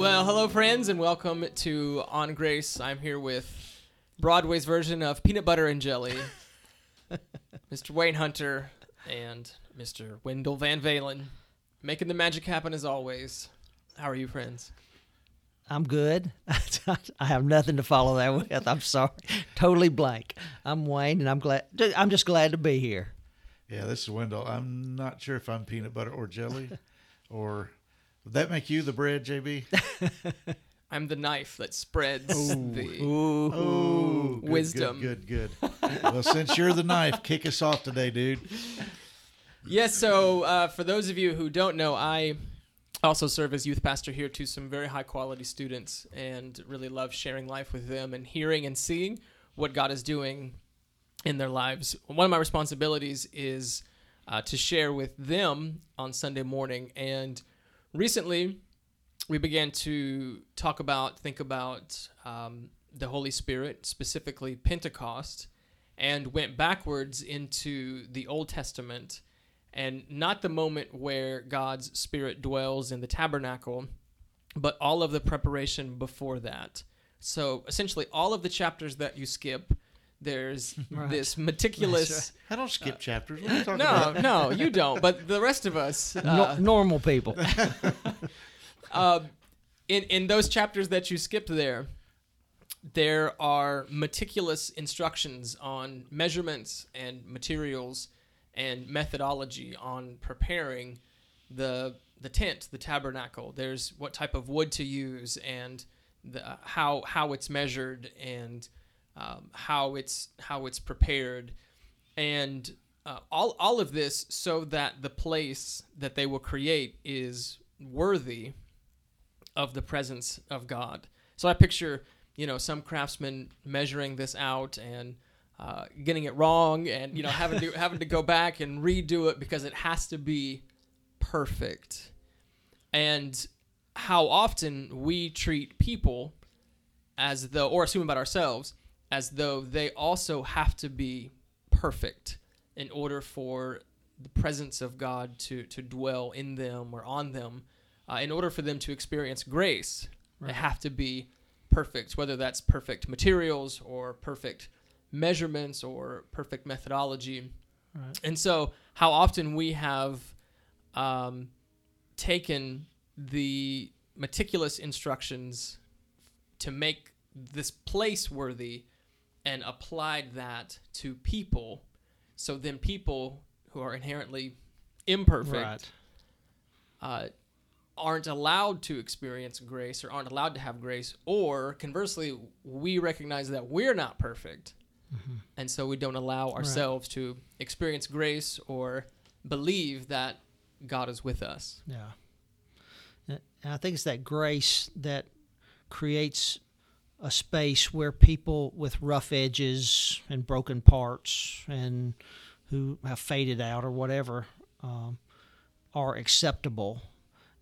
Well, hello, friends, and welcome to On Grace. I'm here with Broadway's version of Peanut Butter and Jelly, Mr. Wayne Hunter and Mr. Wendell Van Valen, making the magic happen as always. How are you, friends? I'm good. I have nothing to follow that with. I'm sorry. Totally blank. I'm Wayne, and I'm glad. I'm just glad to be here. Yeah, this is Wendell. I'm not sure if I'm peanut butter or jelly, or would that make you the bread, JB? I'm the knife that spreads the Ooh. Oh, good, Wisdom. Good, good, good. well, since you're the knife, kick us off today, dude. Yes, so uh, for those of you who don't know, I also serve as youth pastor here to some very high quality students and really love sharing life with them and hearing and seeing what God is doing in their lives. One of my responsibilities is uh, to share with them on Sunday morning. And recently, we began to talk about, think about um, the Holy Spirit, specifically Pentecost, and went backwards into the Old Testament and not the moment where God's Spirit dwells in the tabernacle, but all of the preparation before that. So essentially, all of the chapters that you skip, there's Right. this meticulous. That's I don't skip chapters. What are you talking No, about? no, you don't. But the rest of us, No- uh, normal people. uh, in in those chapters that you skipped there, there are meticulous instructions on measurements and materials and methodology on preparing the the tent, the tabernacle. There's what type of wood to use and the, how how it's measured and um, how it's how it's prepared, and uh, all all of this so that the place that they will create is worthy of the presence of God. So I picture, you know, some craftsman measuring this out and uh, getting it wrong, and you know, having to having to go back and redo it because it has to be perfect. And how often we treat people as though, or assume about ourselves, as though they also have to be perfect in order for the presence of God to to dwell in them or on them. Uh, in order for them to experience grace, they have to be perfect, whether that's perfect materials or perfect measurements or perfect methodology. Right. And so, how often we have um, taken the meticulous instructions to make this place worthy and applied that to people, so then people who are inherently imperfect Right. uh, aren't allowed to experience grace or aren't allowed to have grace, or conversely, we recognize that we're not perfect, and so we don't allow ourselves to experience grace or believe that God is with us. Yeah. And I think it's that grace that creates a space where people with rough edges and broken parts and who have faded out or whatever um, are acceptable.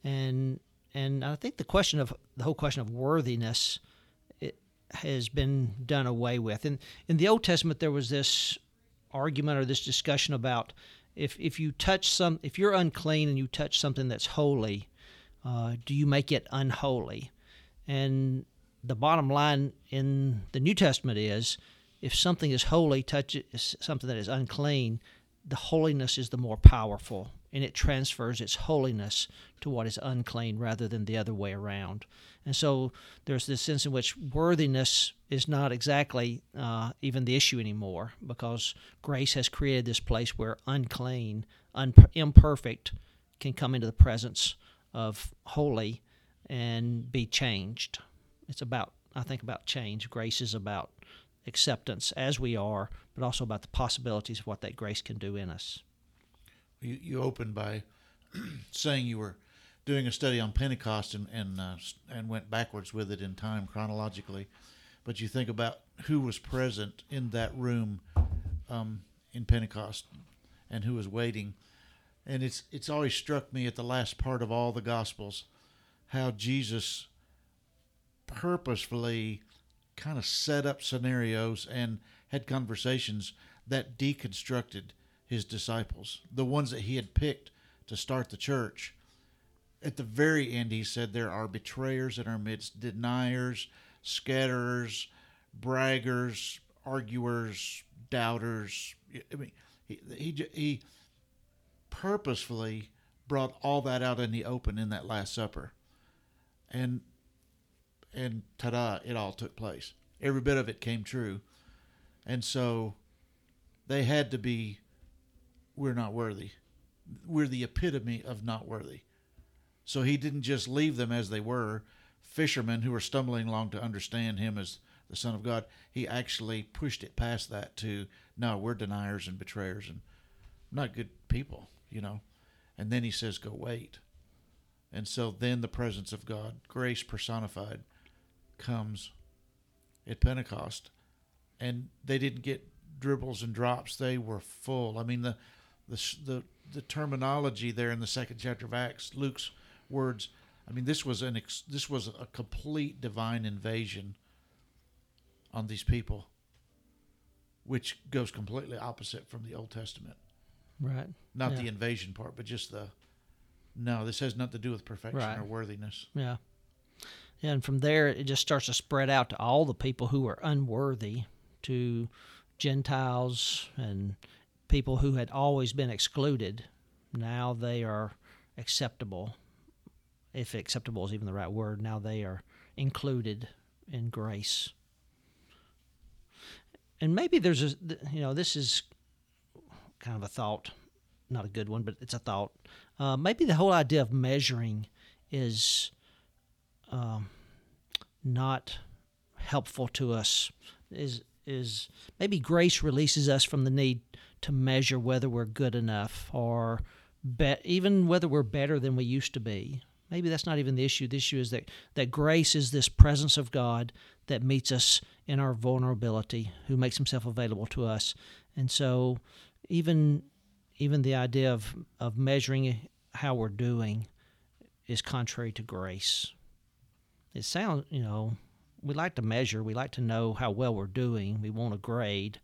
And and I think the question of the whole question of worthiness it has been done away with. And in the Old Testament, there was this argument or this discussion about if if you touch some if you're unclean and you touch something that's holy, uh, do you make it unholy? And the bottom line in the New Testament is if something is holy touches something that is unclean, the holiness is the more powerful and it transfers its holiness to what is unclean rather than the other way around. And so there's this sense in which worthiness is not exactly uh, even the issue anymore because grace has created this place where unclean, un- imperfect can come into the presence of holy and be changed. It's about, I think, about change. Grace is about acceptance as we are, but also about the possibilities of what that grace can do in us. You, you opened by saying you were doing a study on Pentecost and and uh, and went backwards with it in time chronologically, but you think about who was present in that room um, in Pentecost and who was waiting, and it's it's always struck me at the last part of all the Gospels how Jesus purposefully kind of set up scenarios and had conversations that deconstructed his disciples, the ones that he had picked to start the church. at the very end, he said, There are betrayers in our midst, deniers, scatterers, braggers, arguers, doubters. I mean, he, he, he purposefully brought all that out in the open in that Last Supper. And, and ta da, it all took place. Every bit of it came true. And so they had to be, we're not worthy. We're the epitome of not worthy. So he didn't just leave them as they were, fishermen who were stumbling along to understand him as the Son of God. He actually pushed it past that to, no, we're deniers and betrayers and not good people, you know. And then he says, go wait. And so then the presence of God, grace personified, comes at Pentecost. And they didn't get dribbles and drops; they were full. I mean, the the the, the terminology there in the second chapter of Acts, Luke's words. I mean, this was an ex, this was a complete divine invasion on these people, which goes completely opposite from the Old Testament. Right. Not Yeah. the invasion part, but just the no. This has nothing to do with perfection Right. or worthiness. Yeah. And from there it just starts to spread out to all the people who were unworthy, to Gentiles and people who had always been excluded. Now they are acceptable. If acceptable is even the right word, now they are included in grace. And maybe there's a, you know, this is kind of a thought, not a good one, but it's a thought. Uh, maybe the whole idea of measuring is um, not helpful to us is is maybe grace releases us from the need to measure whether we're good enough or be, even whether we're better than we used to be. Maybe that's not even the issue. The issue is that, that grace is this presence of God that meets us in our vulnerability, who makes himself available to us. And so even even the idea of, of measuring how we're doing is contrary to grace it sounds you know we like to measure we like to know how well we're doing we want a grade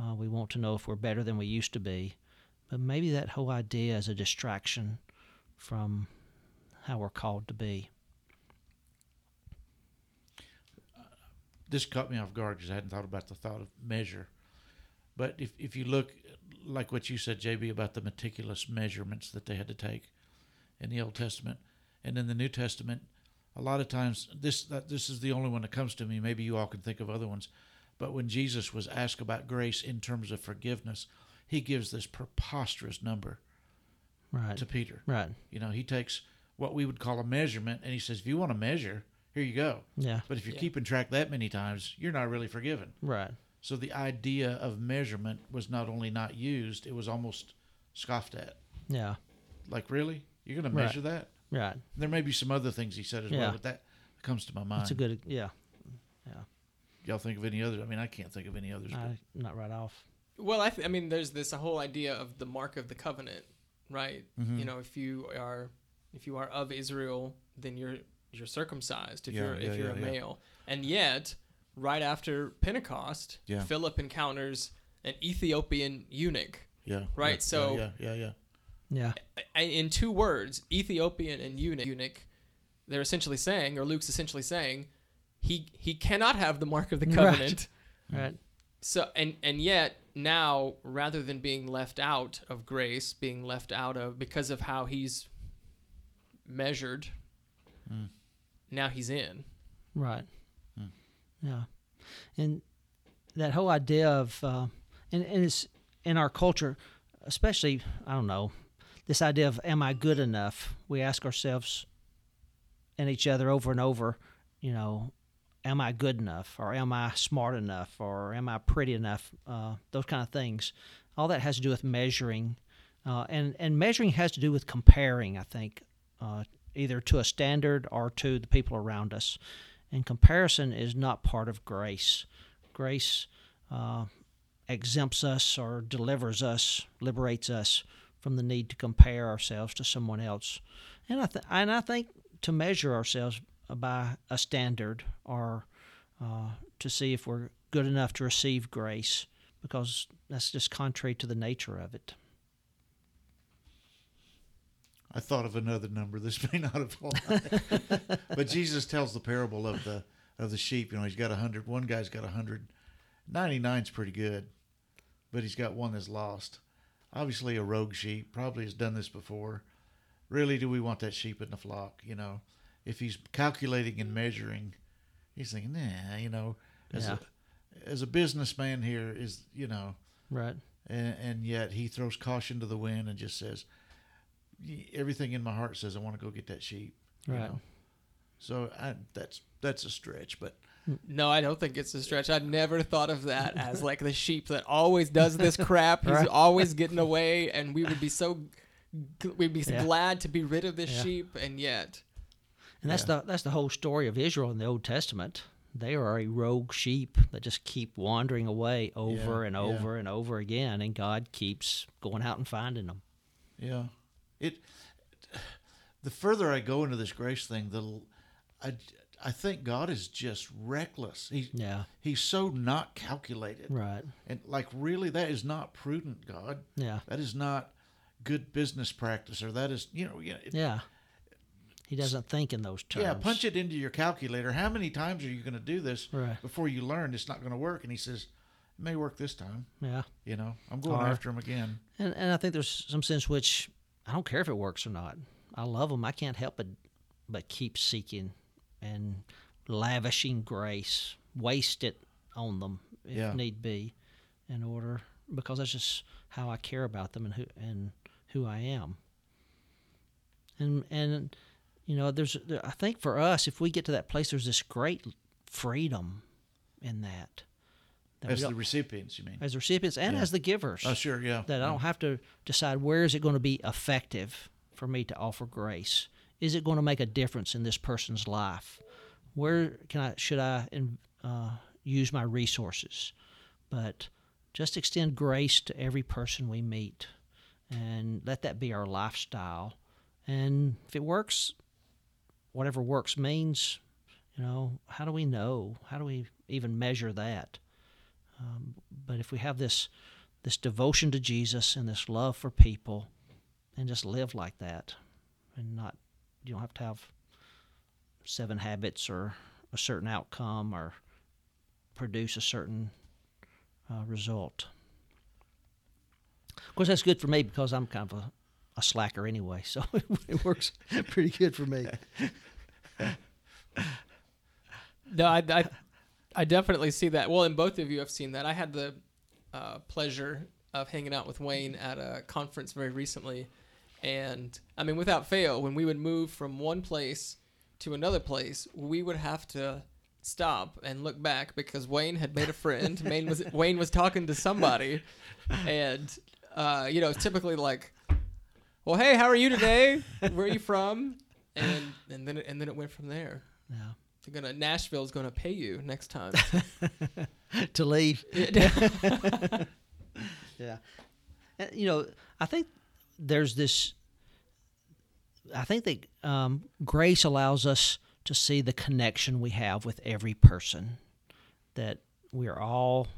uh, we want to know if we're better than we used to be but maybe that whole idea is a distraction from how we're called to be this caught me off guard because I hadn't thought about the thought of measure. But if, if you look, like what you said, JB, about the meticulous measurements that they had to take in the Old Testament and in the New Testament, a lot of times this that this is the only one that comes to me. Maybe you all can think of other ones, but when Jesus was asked about grace in terms of forgiveness, he gives this preposterous number right to Peter. right You know, he takes what we would call a measurement and he says, if you want to measure, here you go. yeah But if you're Yeah. keeping track that many times, you're not really forgiven. right So the idea of measurement was not only not used, it was almost scoffed at. yeah Like, really? You're going to Right. measure that? Right There may be some other things he said as Yeah. well, but that comes to my mind. that's a good yeah yeah. Y'all think of any others? I mean, I can't think of any others. I, not right off Well, I, th- I mean, there's this whole idea of the mark of the covenant, right? Mm-hmm. You know, if you are if you are of Israel, then you're you're circumcised. If Yeah, you're yeah, if you're yeah, a yeah. male, and yet right after Pentecost, Yeah. Philip encounters an Ethiopian eunuch. yeah. Right, yeah, so- Yeah, yeah, yeah. Yeah In two words, Ethiopian and eunuch. eunuch they're essentially saying, or Luke's essentially saying, he he cannot have the mark of the covenant. right So and and yet now rather than being left out of grace, being left out of because of how he's measured, now he's in. Right. Yeah, and that whole idea of uh, and and it's in our culture, especially I don't know, this idea of am I good enough? We ask ourselves and each other over and over, you know, am I good enough, or am I smart enough, or am I pretty enough? Uh, those kind of things. All that has to do with measuring, uh, and and measuring has to do with comparing. I think. Uh, either to a standard or to the people around us. And comparison is not part of grace. Grace uh, exempts us or delivers us, liberates us from the need to compare ourselves to someone else. And I, th- and I think to measure ourselves by a standard or uh, to see if we're good enough to receive grace, because that's just contrary to the nature of it. I thought of another number. This may not apply, but Jesus tells the parable of the of the sheep. You know, he's got a hundred. One guy's got a hundred. Ninety nine's pretty good, but he's got one that's lost. Obviously, a rogue sheep probably has done this before. Really, do we want that sheep in the flock? You know, if he's calculating and measuring, he's thinking, nah. You know, as Yeah. a as a businessman here is you know Right. and, and yet he throws caution to the wind and just says, "Everything in my heart says I want to go get that sheep." you Right. know? So I, that's that's a stretch, but No, I don't think it's a stretch. I'd never thought of that as like the sheep that always does this crap. He's Right. always getting away, and we would be so we'd be Yeah. glad to be rid of this Yeah. sheep, and yet And that's Yeah. the that's the whole story of Israel in the Old Testament. They are a rogue sheep that just keep wandering away over Yeah, and yeah. over and over again, and God keeps going out and finding them. yeah, it. The further I go into this grace thing, the l- I I think God is just reckless. He Yeah, he's so not calculated, right. and like really, that is not prudent, God. Yeah, That is not good business practice, or that is you know yeah. It, yeah. He doesn't think in those terms. Yeah, punch it into your calculator. How many times are you going to do this Right. before you learn it's not going to work? And he says, it may work this time. Yeah, You know, I'm going Or- after him again. and and I think there's some sense which I don't care if it works or not. I love them. I can't help but but keep seeking and lavishing grace, waste it on them if Yeah. need be, in order because that's just how I care about them and who and who I am. And and you know, there's I think for us, if we get to that place, there's this great freedom in that. that As the recipients, you mean? as recipients and Yeah. as the givers Oh, sure, yeah. that I don't have to decide where is it going to be effective for me to offer grace. Is it going to make a difference in this person's life? Where can I should I uh, use my resources? But just extend grace to every person we meet, and let that be our lifestyle. And if it works, whatever works means, you know, how do we know? How do we even measure that? Um, but if we have this this devotion to Jesus and this love for people, and just live like that, and not you don't have to have seven habits or a certain outcome or produce a certain uh, result. Of course, that's good for me because I'm kind of a, a slacker anyway, so it works pretty good for me. No, I, I, I definitely see that. Well, and both of you have seen that. I had the uh, pleasure of hanging out with Wayne at a conference very recently, and I mean, without fail, when we would move from one place to another place, we would have to stop and look back because Wayne had made a friend. Wayne was Wayne was talking to somebody, and uh, you know, typically like, "Well, hey, how are you today? Where are you from?" And and then it, and then it went from there. Yeah. They're gonna Nashville's gonna pay you next time. to leave. Yeah. You know, I think there's this. I think that um, grace allows us to see the connection we have with every person, that we are all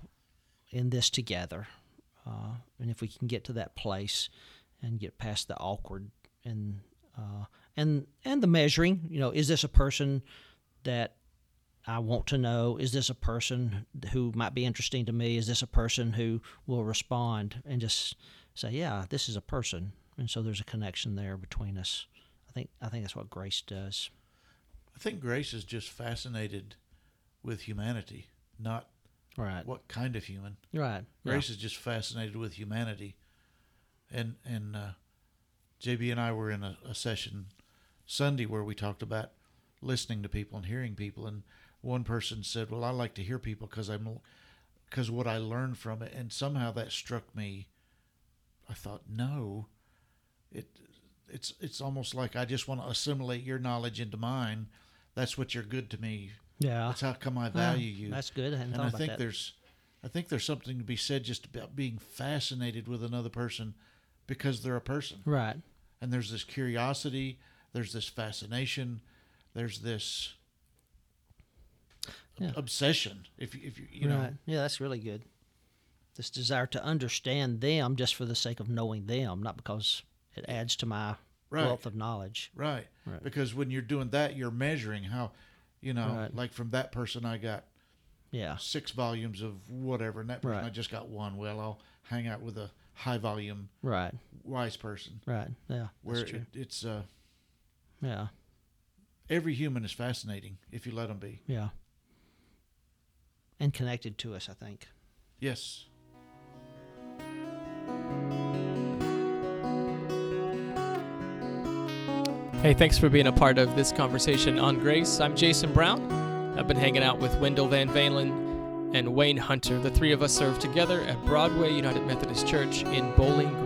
in this together. Uh, and if we can get to that place and get past the awkward and uh, and and the measuring, you know, is this a person that I want to know is this a person who might be interesting to me? Is this a person who will respond and just say, "Yeah, this is a person," and so there's a connection there between us. I think I think that's what grace does. I think Grace is just fascinated with humanity, not Right. what kind of human. Right. Grace is just fascinated with humanity. And and uh, JB and I were in a, a session Sunday where we talked about listening to people and hearing people. And one person said, "Well, I like to hear people because I'm because what I learned from it." And somehow that struck me. I thought, no, it it's it's almost like I just want to assimilate your knowledge into mine. That's what you're good to me. Yeah. That's how come I value you That's good. I and I think that. there's I think there's something to be said just about being fascinated with another person because they're a person. Right. And there's this curiosity, there's this fascination, there's this Yeah. obsession. If you- if you you know right. Yeah, that's really good. This desire to understand them just for the sake of knowing them, not because it adds to my Right. wealth of knowledge. Right. Right. Because when you're doing that, you're measuring how, you know, Right. like from that person, I got Yeah. six volumes of whatever, and that person. I just got one. Well, I'll hang out with a high volume Right. wise person. Right. Yeah. Where it, it's uh, yeah. every human is fascinating if you let them be. Yeah. And connected to us, I think. Yes. Hey, thanks for being a part of this conversation on grace. I'm Jason Brown. I've been hanging out with Wendell Van Valen and Wayne Hunter. The three of us serve together at Broadway United Methodist Church in Bowling